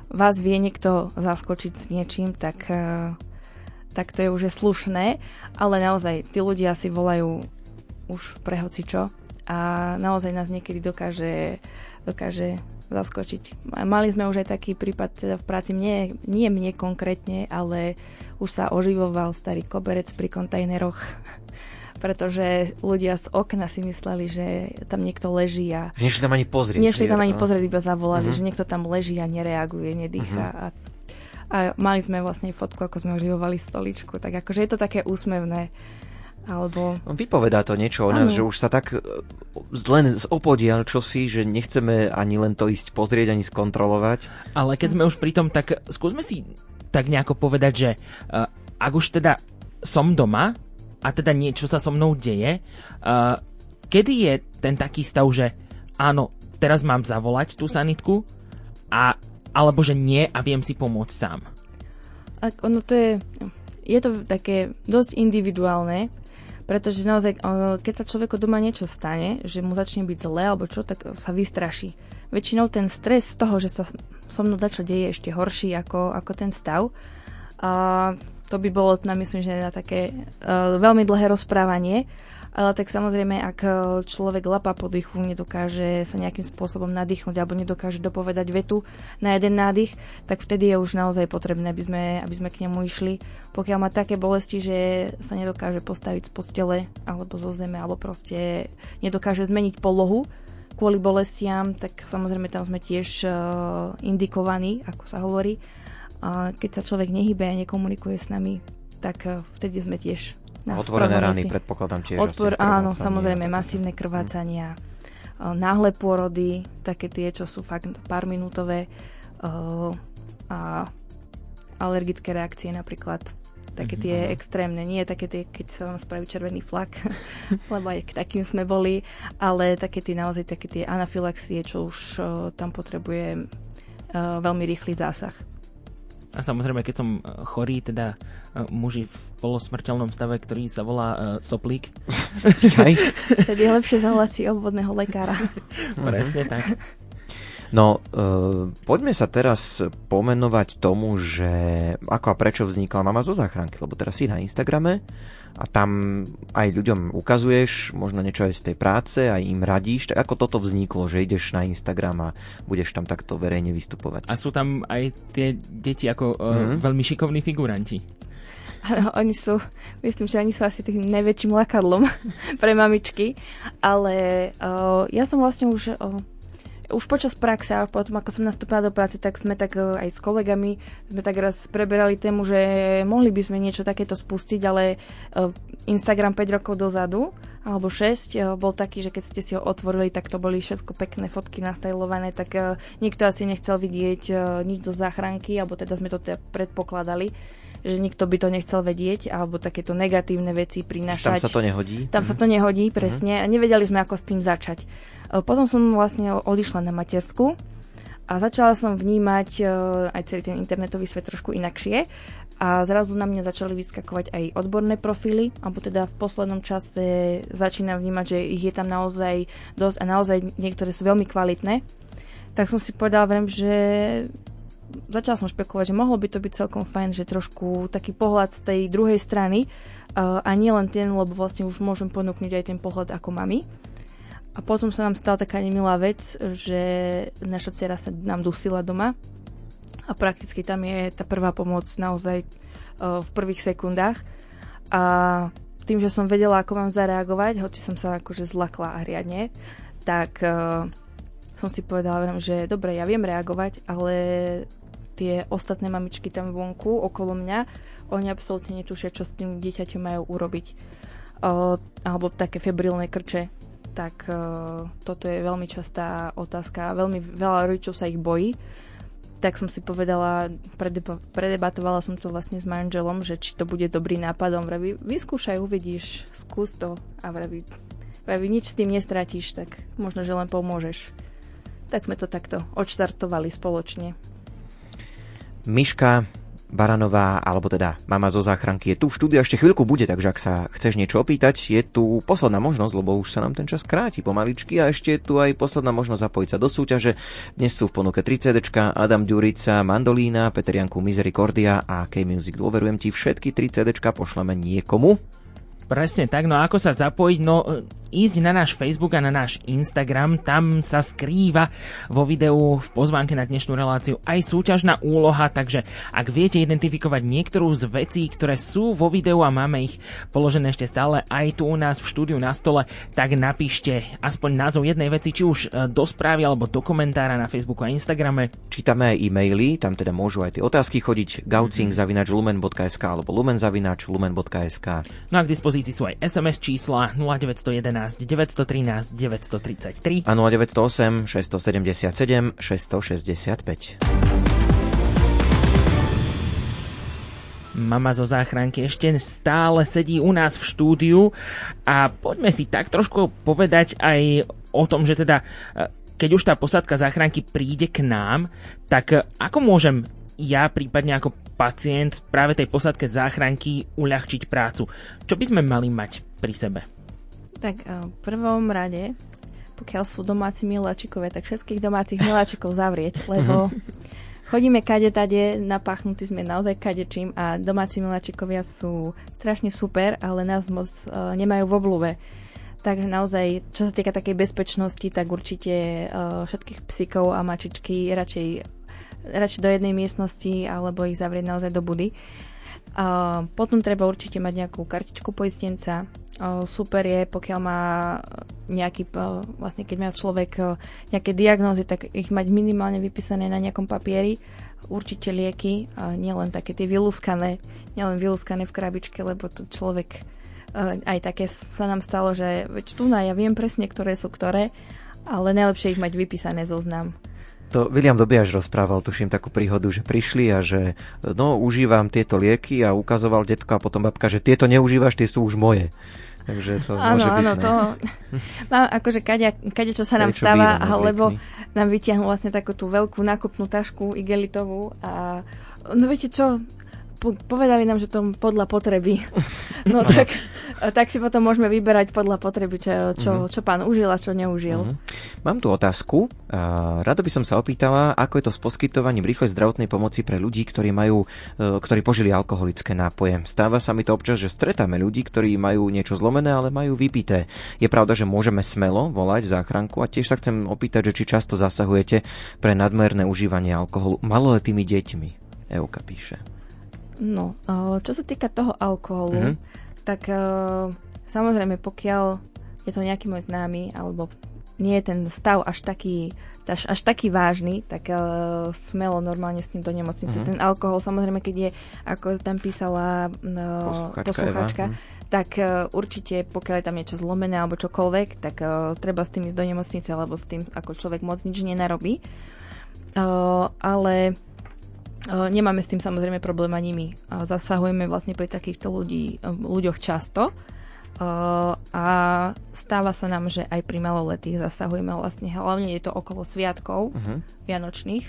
vás vie niekto zaskočiť s niečím, tak, eh, tak to je už je slušné, ale naozaj tí ľudia si volajú už pre hocičo a naozaj nás niekedy dokáže, dokáže zaskočiť. Mali sme už aj taký prípad teda v práci, nie, nie mne konkrétne, ale už sa oživoval starý koberec pri kontajneroch pretože ľudia z okna si mysleli, že tam niekto leží a... Nešli tam ani pozrieť. Nešli tam ani pozrieť, iba zavolali, uh-huh. že niekto tam leží a nereaguje, nedýcha. Uh-huh. A, a mali sme vlastne fotku, ako sme oživovali stoličku, tak akože je to také úsmevné. Alebo... No, vypovedá to niečo o nás, ano. že už sa tak e, len z opodial čosi, že nechceme ani len to ísť pozrieť, ani skontrolovať. Ale keď sme už pri tom, tak skúsme si tak nejako povedať, že uh, ak už teda som doma, a teda niečo sa so mnou deje, uh, kedy je ten taký stav, že áno, teraz mám zavolať tú sanitku, a, alebo že nie a viem si pomôcť sám? Ak ono to je, je to také dosť individuálne, pretože naozaj, keď sa človeku doma niečo stane, že mu začne byť zle alebo čo, tak sa vystraší. Väčšinou ten stres z toho, že sa so mnou dačo deje ešte horší ako, ako ten stav. A to by bolo, na myslím, že na také uh, veľmi dlhé rozprávanie. Ale tak samozrejme, ak e, človek lapa po dychu, nedokáže sa nejakým spôsobom nadýchnuť alebo nedokáže dopovedať vetu na jeden nádych, tak vtedy je už naozaj potrebné, aby sme, aby sme k nemu išli. Pokiaľ má také bolesti, že sa nedokáže postaviť z postele alebo zo zeme, alebo proste nedokáže zmeniť polohu, kvôli bolestiam, tak samozrejme tam sme tiež uh, indikovaní, ako sa hovorí a keď sa človek nehybe a nekomunikuje s nami, tak eh, vtedy sme tiež na Otvorené rany, predpokladám tiež. Odpor, áno, samozrejme, masívne krvácania, hmm. náhle pôrody, také tie, čo sú fakt pár minútové uh, a alergické reakcie napríklad také tie mm-hmm. extrémne, nie také tie, keď sa vám spraví červený flak, lebo aj k takým sme boli, ale také tie naozaj také tie anafilaxie, čo už uh, tam potrebuje uh, veľmi rýchly zásah. A samozrejme, keď som e, chorý, teda e, muži v polosmrteľnom stave, ktorý sa volá uh, soplík. Tedy je lepšie zavolať si obvodného lekára. Presne tak. No, uh, poďme sa teraz pomenovať tomu, že ako a prečo vznikla Mama zo záchranky, lebo teraz si na Instagrame a tam aj ľuďom ukazuješ možno niečo aj z tej práce, aj im radíš. Tak ako toto vzniklo, že ideš na Instagram a budeš tam takto verejne vystupovať? A sú tam aj tie deti ako mm-hmm. veľmi šikovní figuranti. Ano, oni sú, myslím, že oni sú asi tým najväčším lakadlom pre mamičky, ale uh, ja som vlastne už uh, už počas praxe a potom ako som nastúpila do práce, tak sme tak e, aj s kolegami sme tak raz preberali tému, že mohli by sme niečo takéto spustiť, ale e, Instagram 5 rokov dozadu alebo 6 e, bol taký, že keď ste si ho otvorili, tak to boli všetko pekné fotky nastajlované, tak nikto asi nechcel vidieť nič do záchranky, alebo teda sme to teda predpokladali že nikto by to nechcel vedieť, alebo takéto negatívne veci prinášať. Tam sa to nehodí? Tam mm. sa to nehodí, presne. Mm. A nevedeli sme, ako s tým začať. Potom som vlastne odišla na matersku a začala som vnímať aj celý ten internetový svet trošku inakšie a zrazu na mňa začali vyskakovať aj odborné profily, alebo teda v poslednom čase začínam vnímať, že ich je tam naozaj dosť a naozaj niektoré sú veľmi kvalitné. Tak som si povedala, vrem, že začala som špekulovať, že mohlo by to byť celkom fajn, že trošku taký pohľad z tej druhej strany uh, a nie len ten, lebo vlastne už môžem ponúknuť aj ten pohľad ako mami. A potom sa nám stala taká nemilá vec, že naša dcera sa nám dusila doma a prakticky tam je tá prvá pomoc naozaj uh, v prvých sekundách. A tým, že som vedela, ako mám zareagovať, hoci som sa akože zlakla a riadne, tak uh, som si povedala, že dobre, ja viem reagovať, ale tie ostatné mamičky tam vonku, okolo mňa, oni absolútne netušia, čo s tým dieťaťom majú urobiť. Uh, alebo také febrilné krče. Tak uh, toto je veľmi častá otázka. Veľmi veľa rodičov sa ich bojí tak som si povedala, predeba- predebatovala som to vlastne s manželom, že či to bude dobrý nápadom. Vraví, vyskúšaj, uvidíš, skús to. A vraví, vraví, nič s tým nestratíš, tak možno, že len pomôžeš. Tak sme to takto odštartovali spoločne. Miška, Baranová, alebo teda mama zo záchranky je tu v štúdiu ešte chvíľku bude, takže ak sa chceš niečo opýtať, je tu posledná možnosť, lebo už sa nám ten čas kráti pomaličky a ešte je tu aj posledná možnosť zapojiť sa do súťaže. Dnes sú v ponuke 3 CD, Adam Ďurica, Mandolína, Peter Janku Misericordia a K-Music. Dôverujem ti, všetky 3 CD pošleme niekomu. Presne tak, no ako sa zapojiť? No ísť na náš Facebook a na náš Instagram. Tam sa skrýva vo videu v pozvánke na dnešnú reláciu aj súťažná úloha, takže ak viete identifikovať niektorú z vecí, ktoré sú vo videu a máme ich položené ešte stále aj tu u nás v štúdiu na stole, tak napíšte aspoň názov jednej veci, či už e, do správy alebo do komentára na Facebooku a Instagrame. Čítame aj e-maily, tam teda môžu aj tie otázky chodiť gaucing.lumen.sk alebo lumen.lumen.sk No a k dispozícii sú aj SMS čísla 0911 913 933 a 0908 677 665. Mama zo záchranky ešte stále sedí u nás v štúdiu a poďme si tak trošku povedať aj o tom, že teda e, keď už tá posadka záchranky príde k nám, tak e, ako môžem ja prípadne ako pacient práve tej posadke záchranky uľahčiť prácu? Čo by sme mali mať pri sebe? Tak eh, v prvom rade, pokiaľ sú domáci miláčikovia, tak všetkých domácich miláčikov zavrieť, lebo chodíme kade tade, napáchnutí sme naozaj kadečím a domáci miláčikovia sú strašne super, ale nás moc uh, nemajú v oblúbe. Takže naozaj, čo sa týka takej bezpečnosti, tak určite uh, všetkých psíkov a mačičky radšej, radšej do jednej miestnosti alebo ich zavrieť naozaj do budy. Uh, potom treba určite mať nejakú kartičku poistenca, super je, pokiaľ má nejaký, vlastne keď má človek nejaké diagnózy, tak ich mať minimálne vypísané na nejakom papieri. Určite lieky, nielen také tie vylúskané, nielen vylúskané v krabičke, lebo to človek aj také sa nám stalo, že veď tu na ja viem presne, ktoré sú ktoré, ale najlepšie ich mať vypísané zoznam. To William Dobiaž rozprával, tuším, takú príhodu, že prišli a že no, užívam tieto lieky a ukazoval detko a potom babka, že tieto neužívaš, tie sú už moje. Takže to áno, môže byť, áno, to... Mám akože kade, kade čo sa nám Prečo stáva, alebo nám vyťahnú vlastne takú tú veľkú nákupnú tašku igelitovú a no viete čo, povedali nám, že to podľa potreby. No tak, tak si potom môžeme vyberať podľa potreby, čo, čo, mm-hmm. čo pán užil a čo neužil. Mm-hmm. Mám tu otázku. Rado by som sa opýtala, ako je to s poskytovaním rýchlej zdravotnej pomoci pre ľudí, ktorí, majú, e, ktorí požili alkoholické nápoje. Stáva sa mi to občas, že stretáme ľudí, ktorí majú niečo zlomené, ale majú vypité. Je pravda, že môžeme smelo volať záchranku a tiež sa chcem opýtať, že či často zasahujete pre nadmerné užívanie alkoholu maloletými deťmi. Euka píše. No, čo sa týka toho alkoholu, mm-hmm. tak samozrejme, pokiaľ je to nejaký môj známy, alebo nie je ten stav až taký, až, až taký vážny, tak uh, smelo normálne s ním do nemocnice. Mm-hmm. Ten alkohol, samozrejme, keď je, ako tam písala uh, posluchačka, mm. tak uh, určite, pokiaľ je tam niečo zlomené alebo čokoľvek, tak uh, treba s tým ísť do nemocnice, lebo s tým ako človek moc nič nenarobí. Uh, ale Nemáme s tým samozrejme problém ani my. Zasahujeme vlastne pri takýchto ľudí, ľuďoch často a stáva sa nám, že aj pri maloletých zasahujeme vlastne, hlavne je to okolo sviatkov uh-huh. vianočných.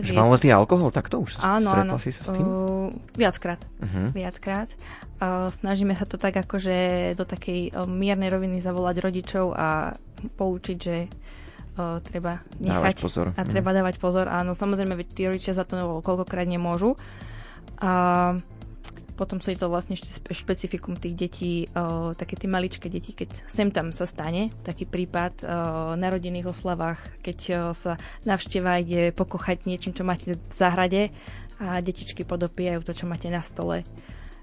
Že maloletý alkohol, tak to už sa áno, áno. si sa s tým? Uh, viackrát. Uh-huh. Viackrát. Uh, snažíme sa to tak akože do takej miernej roviny zavolať rodičov a poučiť, že uh, treba nechať dávať pozor. a treba uh-huh. dávať pozor. Áno, samozrejme, veď tí rodičia za to koľkokrát nemôžu. A uh, potom sú to vlastne ešte špecifikum tých detí, o, také tie maličké deti, keď sem tam sa stane taký prípad o, na rodinných oslavách, keď o, sa navšteva ide pokochať niečím, čo máte v záhrade a detičky podopijajú to, čo máte na stole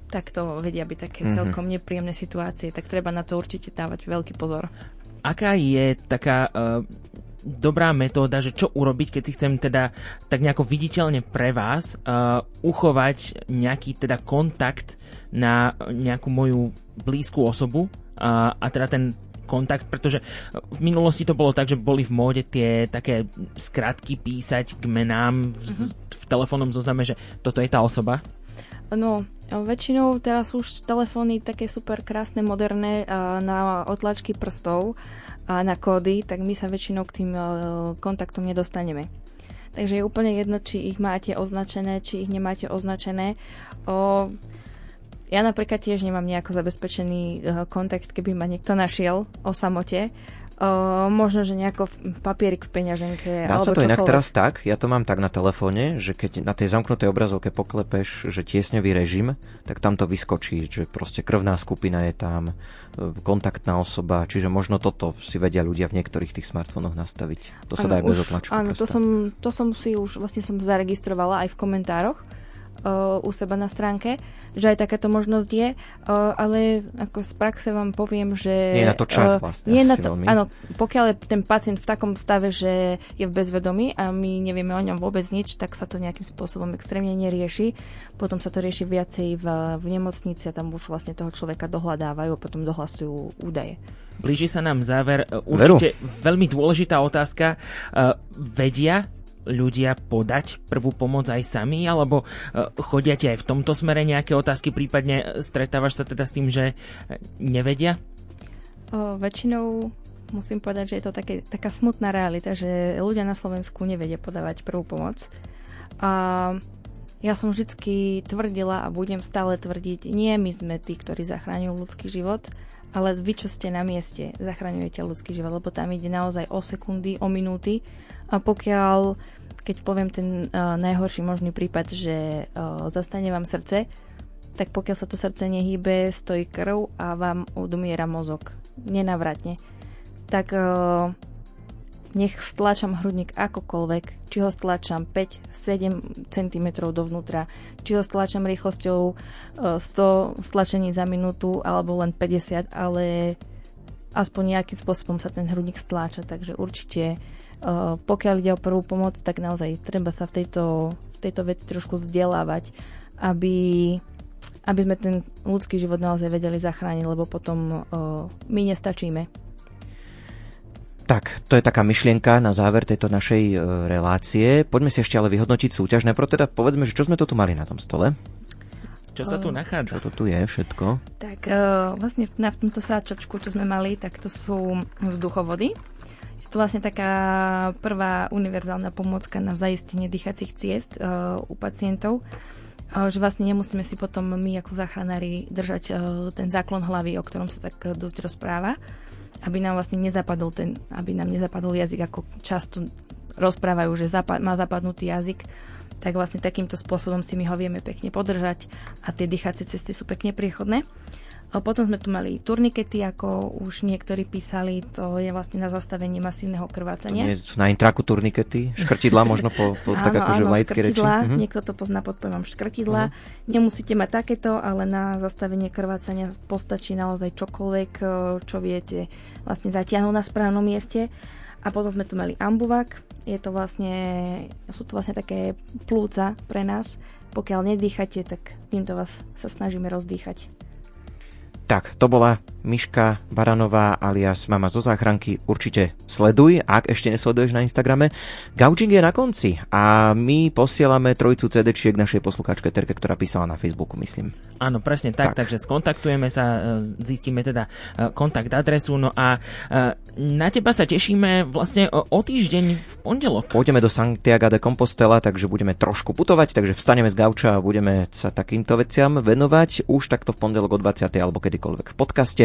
tak to vedia byť také mm-hmm. celkom nepríjemné situácie, tak treba na to určite dávať veľký pozor. Aká je taká uh, dobrá metóda, že čo urobiť, keď si chcem teda tak nejako viditeľne pre vás uh, uchovať nejaký teda kontakt na nejakú moju blízku osobu uh, a teda ten kontakt, pretože v minulosti to bolo tak, že boli v móde tie také skratky písať k menám v, uh-huh. v telefónnom zozname, že toto je tá osoba. No, väčšinou teraz už telefóny také super krásne, moderné na otlačky prstov a na kódy, tak my sa väčšinou k tým kontaktom nedostaneme. Takže je úplne jedno, či ich máte označené, či ich nemáte označené. O, ja napríklad tiež nemám nejako zabezpečený kontakt, keby ma niekto našiel o samote Uh, možno, že nejako papierik v peňaženke. Dá sa to inak teraz tak, ja to mám tak na telefóne, že keď na tej zamknutej obrazovke poklepeš, že tiesňový režim, tak tam to vyskočí, že proste krvná skupina je tam, e, kontaktná osoba, čiže možno toto si vedia ľudia v niektorých tých smartfónoch nastaviť. To sa ano, dá aj bez otlačku Áno, to som, to som si už vlastne som zaregistrovala aj v komentároch u seba na stránke, že aj takáto možnosť je, uh, ale ako z praxe vám poviem, že... Nie je na to čas vlastne. Nie na to, áno, pokiaľ je ten pacient v takom stave, že je v bezvedomí a my nevieme o ňom vôbec nič, tak sa to nejakým spôsobom extrémne nerieši. Potom sa to rieši viacej v, v nemocnici a tam už vlastne toho človeka dohľadávajú a potom dohlasujú údaje. Blíži sa nám záver. Určite Veru. veľmi dôležitá otázka. Uh, vedia ľudia podať prvú pomoc aj sami, alebo e, chodia ti aj v tomto smere nejaké otázky, prípadne stretávaš sa teda s tým, že nevedia? O, väčšinou musím povedať, že je to také, taká smutná realita, že ľudia na Slovensku nevedia podávať prvú pomoc. A ja som vždycky tvrdila a budem stále tvrdiť, nie my sme tí, ktorí zachráňujú ľudský život, ale vy, čo ste na mieste, zachraňujete ľudský život, lebo tam ide naozaj o sekundy, o minúty a pokiaľ keď poviem ten uh, najhorší možný prípad, že uh, zastane vám srdce, tak pokiaľ sa to srdce nehýbe, stojí krv a vám odumiera mozog. Nenavratne. Tak uh, nech stlačam hrudník akokoľvek, či ho stlačam 5-7 cm dovnútra, či ho stlačam rýchlosťou uh, 100 stlačení za minútu alebo len 50, ale aspoň nejakým spôsobom sa ten hrudník stláča, takže určite Eh, pokiaľ ide o prvú pomoc, tak naozaj treba sa v tejto, v tejto veci trošku vzdelávať, aby, aby sme ten ľudský život naozaj vedeli zachrániť, lebo potom uh, my nestačíme. Tak, to je taká myšlienka na záver tejto našej uh, relácie. Poďme si ešte ale vyhodnotiť súťaž. Najprv teda povedzme, že čo sme to tu mali na tom stole. Čo sa tu nachádza? Čo to tu je všetko? Tak uh, vlastne na tomto sáčočku, čo sme mali, tak to sú vzduchovody to vlastne taká prvá univerzálna pomôcka na zaistenie dýchacích ciest uh, u pacientov, že vlastne nemusíme si potom my ako záchranári držať ten záklon hlavy, o ktorom sa tak dosť rozpráva, aby nám vlastne nezapadol ten, aby nám nezapadol jazyk, ako často rozprávajú, že zapa- má zapadnutý jazyk, tak vlastne takýmto spôsobom si my ho vieme pekne podržať a tie dýchacie cesty sú pekne priechodné. Potom sme tu mali turnikety, ako už niektorí písali, to je vlastne na zastavenie masívneho krvácania. To sú na intraku turnikety, škrtidla možno po, po áno, tak akože áno, laické reči. Uh-huh. Niekto to pozná pod pojmom škrtidla. Uh-huh. Nemusíte mať takéto, ale na zastavenie krvácania postačí naozaj čokoľvek, čo viete vlastne zatiahnuť na správnom mieste. A potom sme tu mali ambuvak, je to vlastne, sú to vlastne také plúca pre nás. Pokiaľ nedýchate, tak týmto vás sa snažíme rozdýchať. Tak, to bola Miška Baranová alias Mama zo záchranky. Určite sleduj, ak ešte nesleduješ na Instagrame. Gaučing je na konci a my posielame trojicu cd k našej posluchačke Terke, ktorá písala na Facebooku, myslím. Áno, presne tak, tak, takže skontaktujeme sa, e, zistíme teda e, kontakt adresu, no a e, na teba sa tešíme vlastne o týždeň v pondelok. Pôjdeme do Santiago de Compostela, takže budeme trošku putovať, takže vstaneme z gauča a budeme sa takýmto veciam venovať už takto v pondelok o 20. alebo kedykoľvek v podcaste.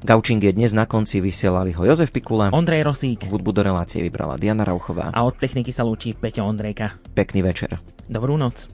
Gaučing je dnes na konci, vysielali ho Jozef Pikula. Ondrej Rosík. Hudbu do relácie vybrala Diana Rauchová. A od techniky sa lúči Peťo Ondrejka. Pekný večer. Dobrú noc.